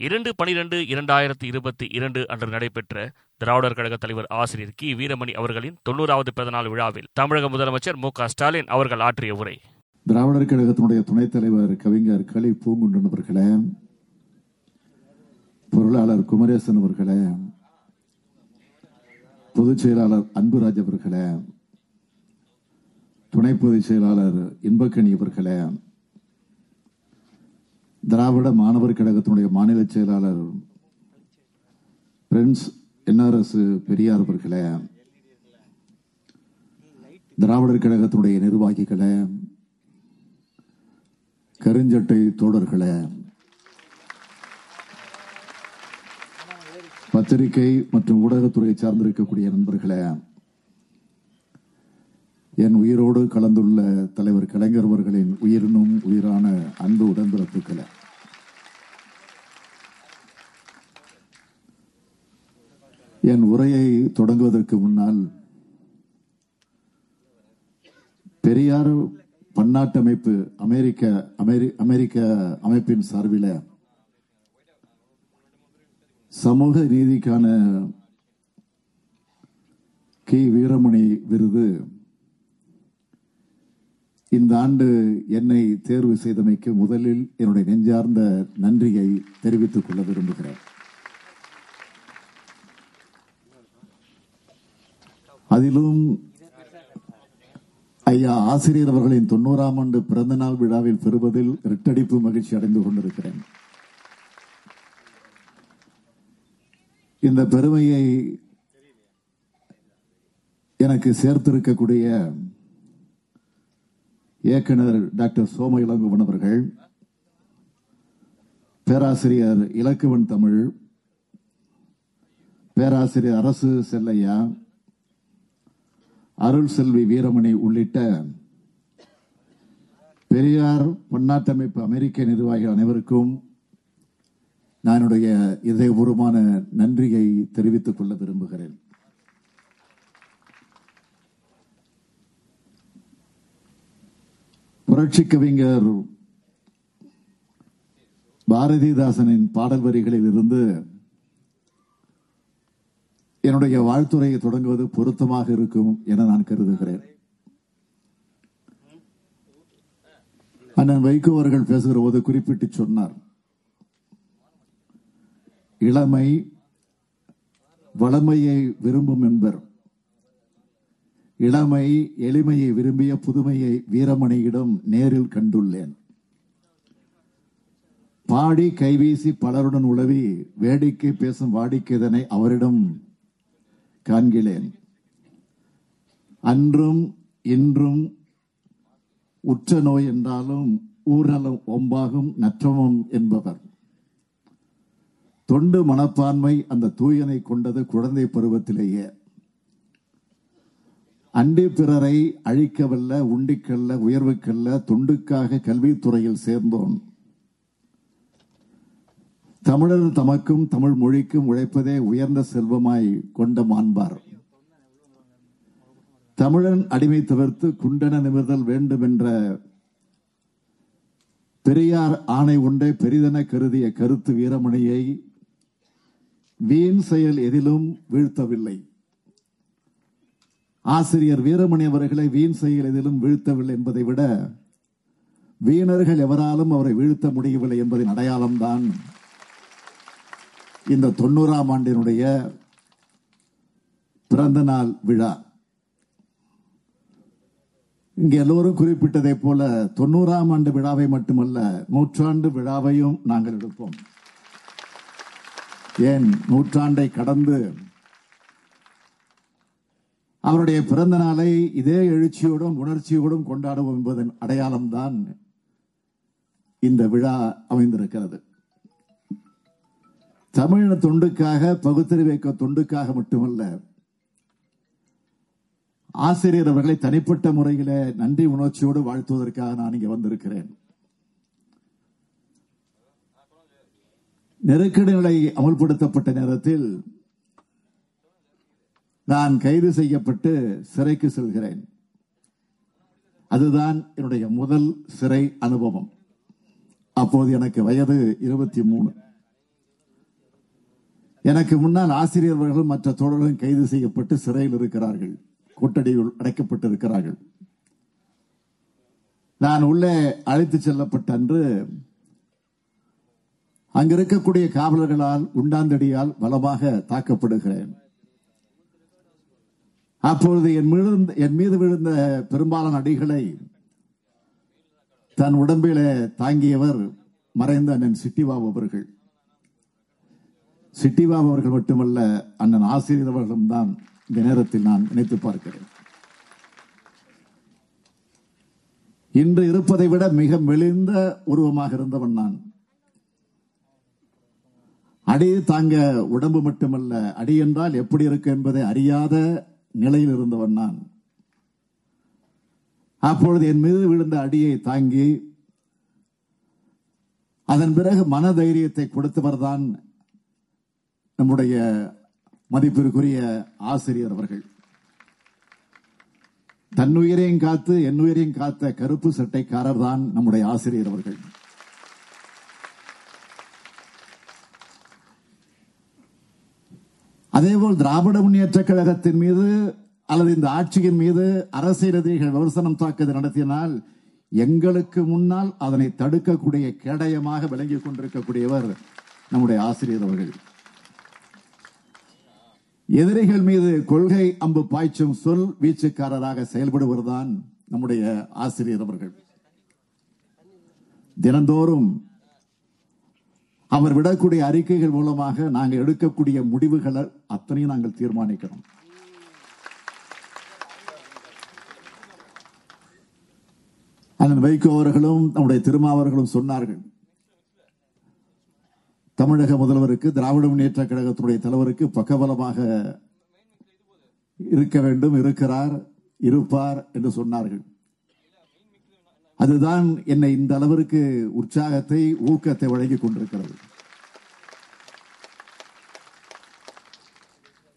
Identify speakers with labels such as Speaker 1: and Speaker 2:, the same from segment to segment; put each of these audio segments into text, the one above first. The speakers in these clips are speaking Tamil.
Speaker 1: இரண்டு பனிரெண்டு இரண்டாயிரத்தி இருபத்தி இரண்டு அன்று நடைபெற்ற திராவிடர் கழக தலைவர் ஆசிரியர் கி. வீரமணி அவர்களின் தொண்ணூறாவது பிறந்தநாள் விழாவில் தமிழக முதலமைச்சர் மு. க. ஸ்டாலின் அவர்கள் ஆற்றிய உரை.
Speaker 2: திராவிடர் கழகத்தினுடைய துணைத் தலைவர் கவிஞர் கலை பூங்குண்டன் அவர்களே பொருளாளர் குமரேசன் அவர்களே பொதுச் செயலாளர் அன்புராஜ் அவர்களே துணை பொதுச் செயலாளர் இன்பக்கணி அவர்களே திராவிட மாணவர் கழகத்தினுடைய மாநில செயலாளர் பிரின்ஸ் என்ஆர்எஸ் பெரியார் அவர்களே திராவிடர் கழகத்தினுடைய நிர்வாகிகளே கருஞ்சட்டை தோழர்களே பத்திரிகை மற்றும் ஊடகத்துறையை சார்ந்திருக்கக்கூடிய நண்பர்களே என் உயிரோடு கலந்துள்ள தலைவர் கலைஞர் அவர்களின் உயிரினும் உயிரான அன்பு உடன்பிறப்புகளை. என் உரையை தொடங்குவதற்கு முன்னால் பெரியார் பன்னாட்டு அமைப்பு அமெரிக்க அமெரி அமெரிக்க அமைப்பின் சார்பில் சமூக நீதிக்கான கி. வீரமணி விருது இந்த ஆண்டு என்னை தேர்வு செய்தமைக்கு முதலில் என்னுடைய நெஞ்சார்ந்த நன்றியை தெரிவித்துக் கொள்ள விரும்புகிறேன். அதிலும் ஐயா ஆசிரியர் அவர்களின் தொண்ணூறாம் ஆண்டு பிறந்த நாள் விழாவில் பெறுவதில் இரட்டடிப்பு மகிழ்ச்சி அடைந்து கொண்டிருக்கிறேன். இந்த பெருமையை எனக்கு சேர்த்திருக்கக்கூடிய இயக்குனர் டாக்டர் சோம இளங்குவன் அவர்கள் பேராசிரியர் இலக்குவன் தமிழ் பேராசிரியர் அரசு செல்லையா அருள் செல்வி வீரமணி உள்ளிட்ட பெரியார் பன்னாட்டமைப்பு அமெரிக்க நிர்வாகிகள் அனைவருக்கும் நான் என்னுடைய இதயபூர்வமான நன்றியை தெரிவித்துக் கொள்ள விரும்புகிறேன். புரட்சி கவிஞர் பாரதிதாசனின் பாடல் வரிகளில் இருந்து என்னுடைய வாழ்த்துறையை தொடங்குவது பொருத்தமாக இருக்கும் என நான் கருதுகிறேன். அண்ணன் வைகோ அவர்கள் பேசுகிற போது குறிப்பிட்டு சொன்னார். இளமை வளமையை விரும்பும் என்பர். இளமை எளிமையை விரும்பிய புதுமையை வீரமணியிடம் நேரில் கண்டுள்ளேன். பாடி கைவீசி பலருடன் உளவி வேடிக்கை பேசும் வாடிக்கைதனை அவரிடம் காண்கிறேன். அன்றும் இன்றும் உற்ற நோய் என்றாலும் ஊர்நலம் ஒம்பாகும் நற்றமும் என்பவர். தொண்டு மனப்பான்மை அந்த தூயனை கொண்டது குழந்தை பருவத்திலேயே. அண்டி பிறரை அழிக்கவல்ல உண்டிக்கல்ல உயர்வுக்கல்ல தொண்டுக்காக கல்வித்துறையில் சேர்ந்தோம். தமிழர் தமக்கும் தமிழ் மொழிக்கும் உழைப்பதே உயர்ந்த செல்வமாய் கொண்ட மாண்பார். தமிழன் அடிமை தவிர்த்து குண்டன நிமிர்தல் வேண்டும் என்ற பெரியார் ஆணை உண்டை பெரிதென கருதிய கருத்து வீரமணியை வீண் செயல் எதிலும் வீழ்த்தவில்லை. ஆசிரியர் வீரமணி அவர்களை வீண் செயல் எதிலும் வீழ்த்தவில்லை என்பதை விட வீணர்கள் எவராலும் அவரை வீழ்த்த முடியவில்லை என்பதின் அடையாளம்தான் இந்த தொண்ணூறாம் ஆண்டினுடைய பிறந்த நாள் விழா. இங்கே எல்லோரும் குறிப்பிட்டதை போல தொண்ணூறாம் ஆண்டு விழாவை மட்டுமல்ல நூற்றாண்டு விழாவையும் நாங்கள் எடுப்போம். ஏன் நூற்றாண்டை கடந்து அவருடைய பிறந்த நாளை இதே எழுச்சியோடும் உணர்ச்சியோடும் கொண்டாடுவோம் என்பதன் அடையாளம்தான் இந்த விழா அமைந்திருக்கிறது. தமிழின தொண்டுக்காக பகுத்தறிவைக்க தொண்டுக்காக மட்டுமல்ல ஆசிரியர் அவர்களை தனிப்பட்ட முறையில நன்றி உணர்ச்சியோடு வாழ்த்துவதற்காக நான் இங்கே வந்திருக்கிறேன். நெருக்கடி நிலை அமல்படுத்தப்பட்ட நேரத்தில் நான் கைது செய்யப்பட்டு சிறைக்கு செல்கிறேன். அதுதான் என்னுடைய முதல் சிறை அனுபவம். அப்போது எனக்கு வயது இருபத்தி மூணு. எனக்கு முன்னால் ஆசிரியர்களும் மற்ற தோழர்களும் கைது செய்யப்பட்டு சிறையில் இருக்கிறார்கள். கொட்டடியுள் அடைக்கப்பட்டிருக்கிறார்கள். நான் உள்ளே அழைத்து செல்லப்பட்ட அன்று அங்கிருக்கக்கூடிய காவலர்களால் உண்டாந்தடியால் பலமாக தாக்கப்படுகிறேன். அப்பொழுது என் மீது என் மீது விழுந்த பெரும்பாலான அடிகளை தன் உடம்பிலே தாங்கியவர் மறைந்த அண்ணன் சிட்டிபாபு அவர்கள். சிட்டிபாபு அவர்கள் மட்டுமல்ல அண்ணன் ஆசிரியர் அவர்களும் தான் இந்த நேரத்தில் நான் நினைத்து பார்க்கிறேன். இன்று இருப்பதை விட மிக மெலிந்த உருவமாக இருந்தவன் நான். அடி தாங்க உடம்பு மட்டுமல்ல அடி என்றால் எப்படி இருக்கு என்பதை அறியாத நிலையில் இருந்தவன் நான். அப்பொழுது என் மீது விழுந்த அடியை தாங்கி அதன் பிறகு மன தைரியத்தை கொடுத்தவர் தான் நம்முடைய மதிப்பிற்குரிய ஆசிரியர் அவர்கள். தன்னுயிரையும் காத்து என்னுயிரையும் காத்த கருப்பு சட்டைக்காரர் தான் நம்முடைய ஆசிரியர் அவர்கள். அதேபோல் திராவிட முன்னேற்ற கழகத்தின் மீது அல்லது இந்த ஆட்சியின் மீது அரசியல் எதிரிகள் விமர்சனம் தாக்குதல் நடத்தினால் எங்களுக்கு முன்னால் அதனை தடுக்கக்கூடிய கேடயமாக விளங்கிக் கொண்டிருக்கக்கூடியவர் நம்முடைய ஆசிரியர் அவர்கள். எதிரிகள் மீது கொள்கை அம்பு பாய்ச்சும் சொல் வீச்சுக்காரராக செயல்படுவதுதான் நம்முடைய ஆசிரியர் அவர்கள். தினந்தோறும் அவர் விடக்கூடிய அறிக்கைகள் மூலமாக நாங்கள் எடுக்கக்கூடிய முடிவுகளை அத்தனையும் நாங்கள் தீர்மானிக்கிறோம். அண்ணன் வைகோ அவர்களும் நம்முடைய திருமாவர்களும் சொன்னார்கள். தமிழக முதல்வருக்கு திராவிட முன்னேற்ற கழகத்துடைய தலைவருக்கு பக்கபலமாக இருக்க வேண்டும் இருக்கிறார் இருப்பார் என்று சொன்னார்கள். அதுதான் என்னை இந்த அளவிற்கு உற்சாகத்தை ஊக்கத்தை வழங்கிக் கொண்டிருக்கிறது.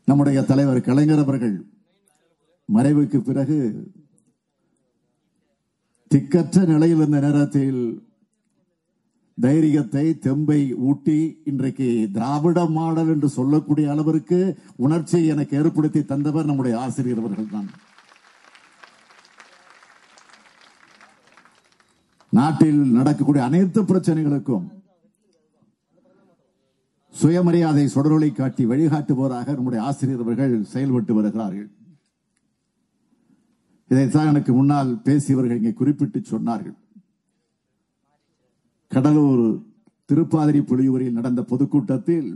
Speaker 2: நம்முடைய தலைவர் கலைஞர் அவர்கள் மறைவுக்கு பிறகு திக்கற்ற நிலையில் இருந்த நேரத்தில் தைரியத்தை தெம்பை ஊட்டி இன்றைக்கு திராவிட மாடல் என்று சொல்லக்கூடிய அளவிற்கு உணர்ச்சியை எனக்கு ஏற்படுத்தி தந்தவர் நம்முடைய ஆசிரியர் அவர்கள் தான் நாட்டில் நடக்கக்கூடிய அனைத்து பிரச்சனைகளுக்கும் சுயமரியாதை சுடரொலை காட்டி வழிகாட்டுபவராக நம்முடைய ஆசிரியர் அவர்கள் செயல்பட்டு வருகிறார்கள். இதைத்தான் எனக்கு முன்னால் பேசியவர்கள் இங்கே குறிப்பிட்டு சொன்னார்கள். கடலூர் திருப்பாதிரி புலியூரில் நடந்த பொதுக்கூட்டத்தில்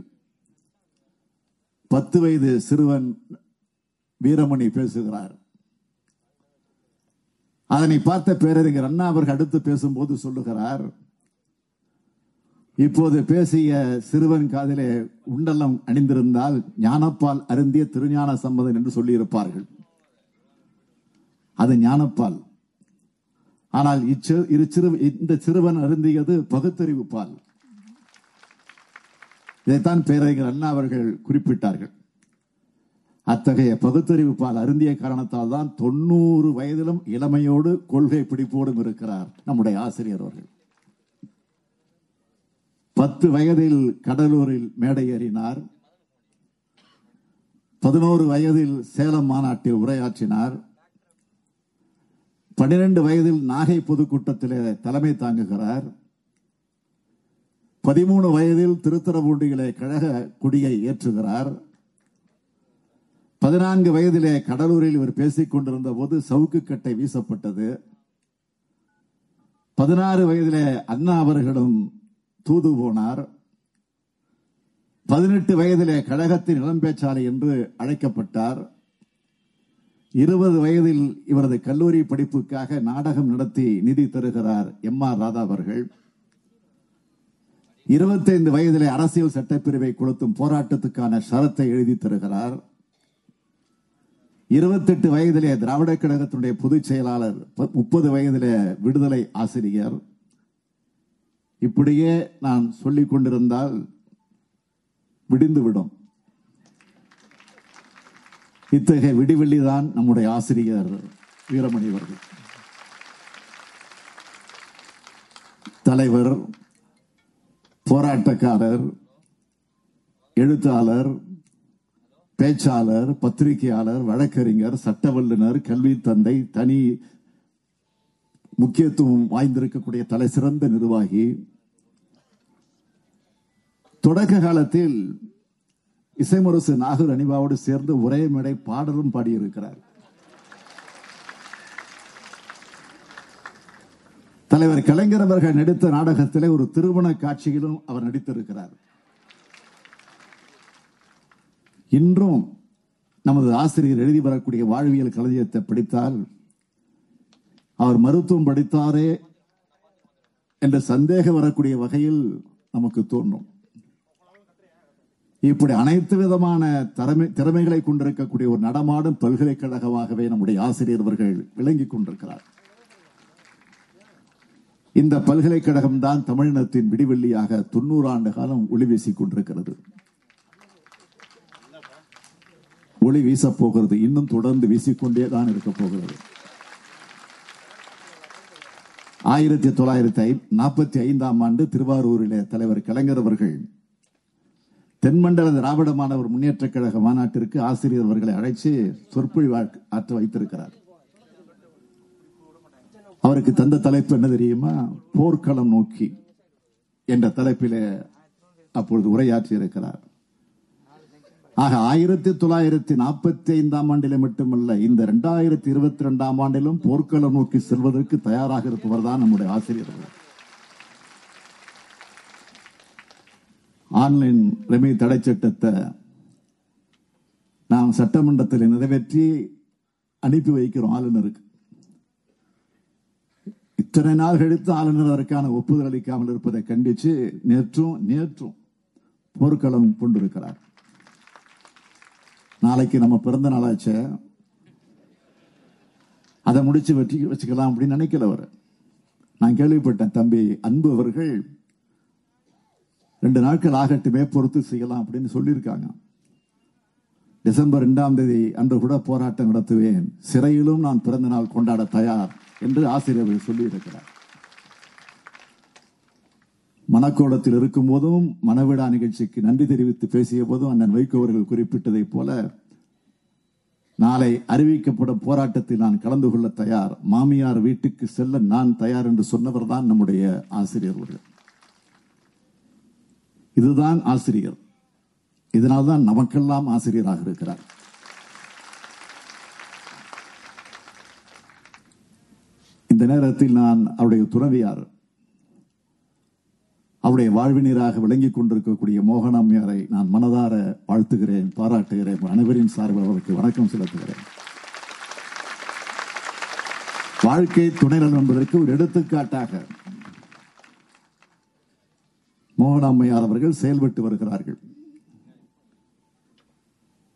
Speaker 2: பத்து வயது சிறுவன் வீரமணி பேசுகிறார். அதனை பார்த்த பேரறிஞர் அண்ணா அவர்கள் அடுத்து பேசும்போது சொல்லுகிறார் இப்போது பேசிய சிறுவன் காதிலே உண்டலம் அணிந்திருந்தால் ஞானப்பால் அருந்திய திருஞான சம்மதன் என்று சொல்லியிருப்பார்கள். அது ஞானப்பால். ஆனால் இச்சு- இரு சிறு இந்த சிறுவன் அருந்தியது பகுத்தறிவு பால். இதைத்தான் பேரறிஞர் அண்ணா அவர்கள் குறிப்பிட்டார்கள். அத்தகைய பகுத்தறிவு பால் அருந்திய காரணத்தால் தான் தொண்ணூறு வயதிலும் இளமையோடு கொள்கை பிடிப்போடும் இருக்கிறார் நம்முடைய ஆசிரியர் அவர்கள். பத்து வயதில் கடலூரில் மேடை ஏறினார் பதினோரு வயதில் சேலம் மாநாட்டில் உரையாற்றினார். பன்னிரண்டு வயதில் நாகை பொதுக்கூட்டத்திலே தலைமை தாங்குகிறார். பதிமூணு வயதில் திருத்தரவூண்டிகளை கழக கொடியை ஏற்றுகிறார். பதினான்கு வயதிலே கடலூரில் இவர் பேசிக் கொண்டிருந்த போது சவுக்கு கட்டை வீசப்பட்டது. பதினாறு வயதிலே அண்ணா அவர்களும் தூது போனார். பதினெட்டு வயதிலே கழகத்தின் இளம்பேச்சாலை என்று அழைக்கப்பட்டார். இருபது வயதில் இவரது கல்லூரி படிப்புக்காக நாடகம் நடத்தி நிதி தருகிறார் எம் ஆர் ராதா அவர்கள். இருபத்தைந்து வயதிலே அரசியல் சட்டப்பிரிவை கொளுத்தும் போராட்டத்துக்கான ஷரத்தை எழுதி தருகிறார். இருபத்தெட்டு வயதிலே திராவிட கழகத்தினுடைய பொதுச் செயலாளர் முப்பது வயதிலே விடுதலை ஆசிரியர். இப்படியே நான் சொல்லிக் கொண்டிருந்தால் விடிந்துவிடும் இத்தகைய விடிவெள்ளி தான் நம்முடைய ஆசிரியர் வீரமணி அவர்கள். தலைவர் போராட்டக்காரர் எழுத்தாளர் பேச்சாளர் பத்திரிகையாளர் வழக்கறிஞர் சட்ட வல்லுநர் கல்வி தந்தை தனி முக்கியத்துவம் வாய்ந்திருக்கக்கூடிய தலை சிறந்த நிர்வாகி. தொடக்க காலத்தில் இசைமுரசு நாகூர் அனிபாவோடு சேர்ந்து ஒரே மேடை பாடலும் பாடியிருக்கிறார். தலைவர் கலைஞர் அவர்கள் நடித்த நாடகத்திலே ஒரு திருமண காட்சியிலும் அவர் நடித்திருக்கிறார். இன்றும் நமது ஆசிரியர் எழுதி வரக்கூடிய வாழ்வியல் களஞ்சியத்தை படித்தால் அவர் மருத்துவம் படித்தாரே என்ற சந்தேகம் வரக்கூடிய வகையில் நமக்கு தோன்றும். இப்படி அனைத்து விதமான திறமை திறமைகளை கொண்டிருக்கக்கூடிய ஒரு நடமாடும் பல்கலைக்கழகமாகவே நம்முடைய ஆசிரியர் அவர்கள் விளங்கிக் கொண்டிருக்கிறார். இந்த பல்கலைக்கழகம் தான் தமிழினத்தின் விடிவெள்ளியாக தொண்ணூறு ஆண்டு காலம் ஒளி வீசிக் கொண்டிருக்கிறது. ஒளி வீசப் போகிறது. இன்னும் தொடர்ந்து வீசிக்கொண்டே தான் இருக்க போகிறது. ஆயிரத்தி தொள்ளாயிரத்தி நாற்பத்தி ஐந்தாம் ஆண்டு திருவாரூரிலே தலைவர் கலைஞர் அவர்கள் தென்மண்டல திராவிட மாணவர் முன்னேற்ற கழக மாநாட்டிற்கு ஆசிரியர் அவர்களை அழைச்சு சொற்பொழிவு ஆற்ற வைத்திருக்கிறார். அவருக்கு தந்த தலைப்பு என்ன தெரியுமா? போர்க்களம் நோக்கி என்ற தலைப்பிலே அப்பொழுது உரையாற்றி இருக்கிறார் ஆக ஆயிரத்தி தொள்ளாயிரத்தி நாற்பத்தி ஐந்தாம் ஆண்டிலே மட்டுமல்ல இந்த இரண்டாயிரத்தி இருபத்தி இரண்டாம் ஆண்டிலும் போர்க்களம் நோக்கி செல்வதற்கு தயாராக இருப்பவர் தான் நம்முடைய ஆசிரியர்கள் ஆன்லைன் ரெமி தடை சட்டத்தை நாம் சட்டமன்றத்தில் நிறைவேற்றி அனுப்பி வைக்கிறோம் ஆளுநருக்கு. இத்தனை நாள் கழித்து ஆளுநர் அதற்கான ஒப்புதல் அளிக்காமல் இருப்பதை கண்டித்து நேற்றும் நேற்றும் போர்க்களம் கொண்டிருக்கிறார். நாளைக்கு நம்ம பிறந்த நாளாச்ச. அதை முடிச்சு வச்சு வச்சுக்கலாம் அப்படின்னு நினைக்கல அவர். நான் கேள்விப்பட்டேன் தம்பி அன்பு அவர்கள் ரெண்டு நாட்கள் ஆகட்டுமே பொறுத்து செய்யலாம் அப்படின்னு சொல்லியிருக்காங்க. டிசம்பர் இரண்டாம் தேதி அன்று கூட போராட்டம் நடத்துவேன். சிறையிலும் நான் பிறந்த நாள் கொண்டாட தயார் என்று ஆசிரியர்கள் சொல்லியிருக்கிறார். மணக்கோலத்தில் இருக்கும் போதும் மணவிழா நிகழ்ச்சிக்கு நன்றி தெரிவித்து பேசிய போதும் அண்ணன் வைகோ அவர்கள் குறிப்பிட்டதைப் போல நாளை அறிவிக்கப்படும் போராட்டத்தில் நான் கலந்து கொள்ள தயார். மாமியார் வீட்டுக்கு செல்ல நான் தயார் என்று சொன்னவர் தான் நம்முடைய ஆசிரியர் அவர்கள். இதுதான் ஆசிரியர். இதனால்தான் நமக்கெல்லாம் ஆசிரியராக இருக்கிறார். இந்த நேரத்தில் நான் அவருடைய துறவியார் அவருடைய வாழ்வினராக விளங்கிக் கொண்டிருக்கக்கூடிய மோகனாமியாரை நான் மனதார வாழ்த்துகிறேன் பாராட்டுகிறேன். அனைவரின் சார்பில் அவருக்கு வணக்கம் செலுத்துகிறேன். வாழ்க்கை துணைநலம் என்பதற்கு ஒரு எடுத்துக்காட்டாக மோகனாம்மையார் அவர்கள் செயல்பட்டு வருகிறார்கள்.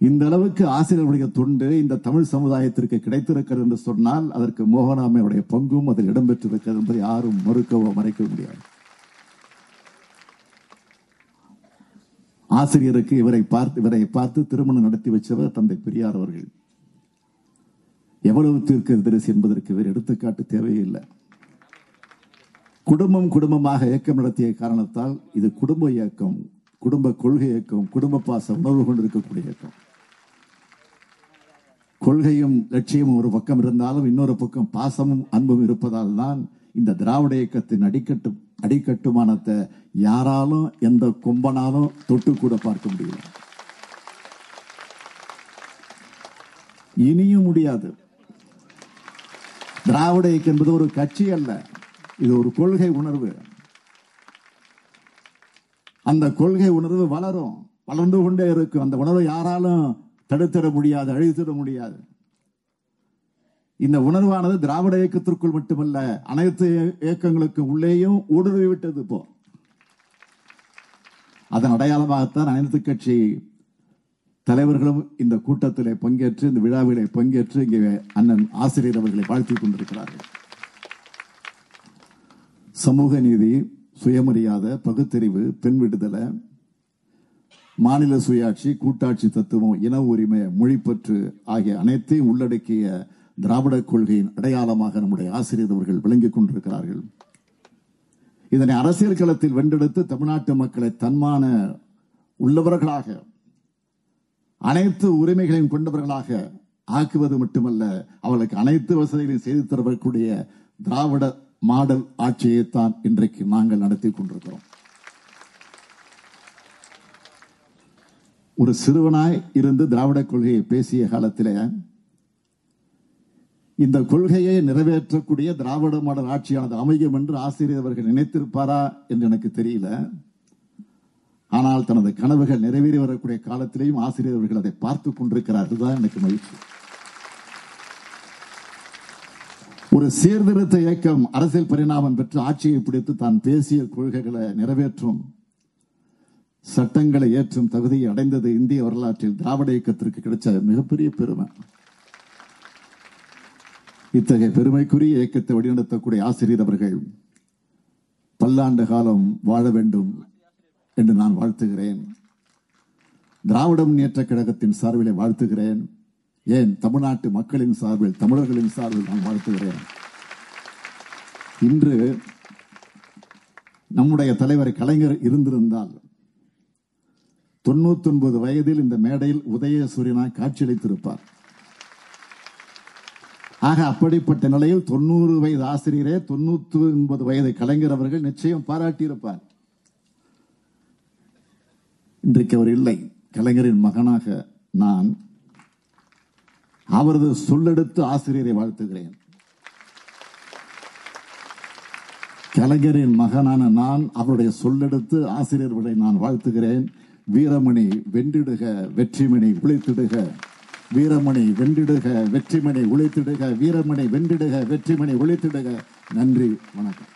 Speaker 2: இந்த அளவுக்கு ஆசிரியர்களுடைய தொண்டு இந்த தமிழ் சமுதாயத்திற்கு கிடைத்திருக்கிறது என்று சொன்னால் அதற்கு மோகனாமையுடைய பங்கும் அதில் இடம்பெற்றிருக்கிறது என்பதை யாரும் மறுக்கவோ மறைக்க முடியாது. ஆசிரியருக்கு இவரை பார்த்து இவரை பார்த்து திருமணம் நடத்தி வச்சவர் தந்தை பெரியார் அவர்கள். எவ்வளவு தீர்க்க தரிசி என்பதற்கு வேறு எடுத்துக்காட்டு தேவையில்லை குடும்பம் குடும்பமாக இயக்கம் நடத்திய காரணத்தால் இது குடும்ப இயக்கம் குடும்ப கொள்கை இயக்கம் குடும்ப பாச உணர்வு கொண்டிருக்கக்கூடிய இயக்கம் கொள்கையும் லட்சியமும் ஒரு பக்கம் இருந்தாலும் இன்னொரு பக்கம் பாசமும் அன்பும் இருப்பதால் தான் இந்த திராவிட இயக்கத்தின் அடிக்கட்டு அடிக்கட்டுமானத்தை யாராலும் எந்த கொம்பனாலும் தொட்டு கூட பார்க்க முடியல. இனியும் முடியாது. திராவிட இயக்கம் என்பது ஒரு கட்சி அல்ல. இது ஒரு கொள்கை உணர்வு. அந்த கொள்கை உணர்வு வளரும் வளர்ந்து கொண்டே இருக்கும். அந்த உணர்வை யாராலும் தடுத்திட முடியாது அழித்திட முடியாது. இந்த உணர்வானது திராவிட இயக்கத்திற்குள் மட்டுமல்ல அனைத்து இயக்கங்களுக்கு உள்ளேயும் ஊடுருவி விட்டது இப்போ. அதன் அடையாளமாகத்தான் அனைத்து கட்சி தலைவர்களும் இந்த கூட்டத்திலே பங்கேற்று இந்த விழாவிலே பங்கேற்று இங்கே அண்ணன் ஆசிரியர் அவர்களை வாழ்த்திக் கொண்டிருக்கிறார்கள். சமூக நீதி சுயமரியாதை பகுத்தறிவு பெண் விடுதலை மாநில சுயாட்சி கூட்டாட்சி தத்துவம் இன உரிமை மொழிப்பற்று ஆகிய அனைத்தையும் உள்ளடக்கிய திராவிட கொள்கையின் அடையாளமாக நம்முடைய ஆசிரியர் அவர்கள் விளங்கிக் கொண்டிருக்கிறார்கள். இதனை அரசியல் களத்தில் வென்றெடுத்து தமிழ்நாட்டு மக்களை தன்மான உள்ளவர்களாக அனைத்து உரிமைகளையும் கொண்டவர்களாக ஆக்குவது மட்டுமல்ல அவர்களுக்கு அனைத்து வசதிகளையும் செய்து தரக்கூடிய திராவிட மாடல் ஆட்சியைத்தான் இன்றைக்கு நாங்கள் நடத்தி கொண்டிருக்கிறோம். ஒரு சிறுவனாய் இருந்து திராவிட கொள்கையை பேசிய காலத்திலே இந்த கொள்கையை நிறைவேற்றக்கூடிய திராவிட மாடல் ஆட்சியானது அமையும் என்று ஆசிரியர் அவர்கள் நினைத்திருப்பாரா என்று எனக்கு தெரியல. ஆனால் தனது கனவுகள் நிறைவேறி வரக்கூடிய காலத்திலேயும் ஆசிரியர் அவர்கள் அதை பார்த்துக் கொண்டிருக்கிறார் அதுதான் எனக்கு மகிழ்ச்சி. ஒரு சீர்திருத்த இயக்கம் அரசியல் பரிணாமம் பெற்று ஆட்சியை பிடித்து தான் பேசிய கொள்கைகளை நிறைவேற்றும் சட்டங்களை ஏற்றும் தகுதியை அடைந்தது இந்திய வரலாற்றில் திராவிட இயக்கத்திற்கு கிடைச்ச மிகப்பெரிய பெருமை. இத்தகைய பெருமைக்குரிய இயக்கத்தை வழிநடத்தக்கூடிய ஆசிரியர் அவர்கள் பல்லாண்டு காலம் வாழ வேண்டும் என்று நான் வாழ்த்துகிறேன். திராவிட முன்னேற்ற கழகத்தின் சார்பிலே வாழ்த்துகிறேன். ஏன் தமிழ்நாட்டு மக்களின் சார்பில் தமிழர்களின் சார்பில் நான் வாழ்த்துகிறேன்? இன்று நம்முடைய தலைவர் கலைஞர் இருந்திருந்தால் தொண்ணூத்தி ஒன்பது வயதில் இந்த மேடையில் உதயசூரியனாய் காட்சியளித்திருப்பார். ஆக அப்படிப்பட்ட நிலையில் தொண்ணூறு வயது ஆசிரியரே தொண்ணூத்தி ஒன்பது வயது கலைஞர் அவர்கள் நிச்சயம் பாராட்டியிருப்பார். இன்றைக்கு அவர் இல்லை. கலைஞரின் மகனாக நான் அவரது சொல்லெடுத்து ஆசிரியரை வாழ்த்துகிறேன். கலைஞரின் மகனான நான் அவருடைய சொல்லெடுத்து ஆசிரியர்களை நான் வாழ்த்துகிறேன். வீரமணி வென்றிடுக வெற்றிமணி உழைத்திடுக. வீரமணி வென்றிடுக வெற்றிமணி உழைத்திடுக. வீரமணி வென்றிடுக வெற்றிமணி உழைத்திடுக. நன்றி வணக்கம்.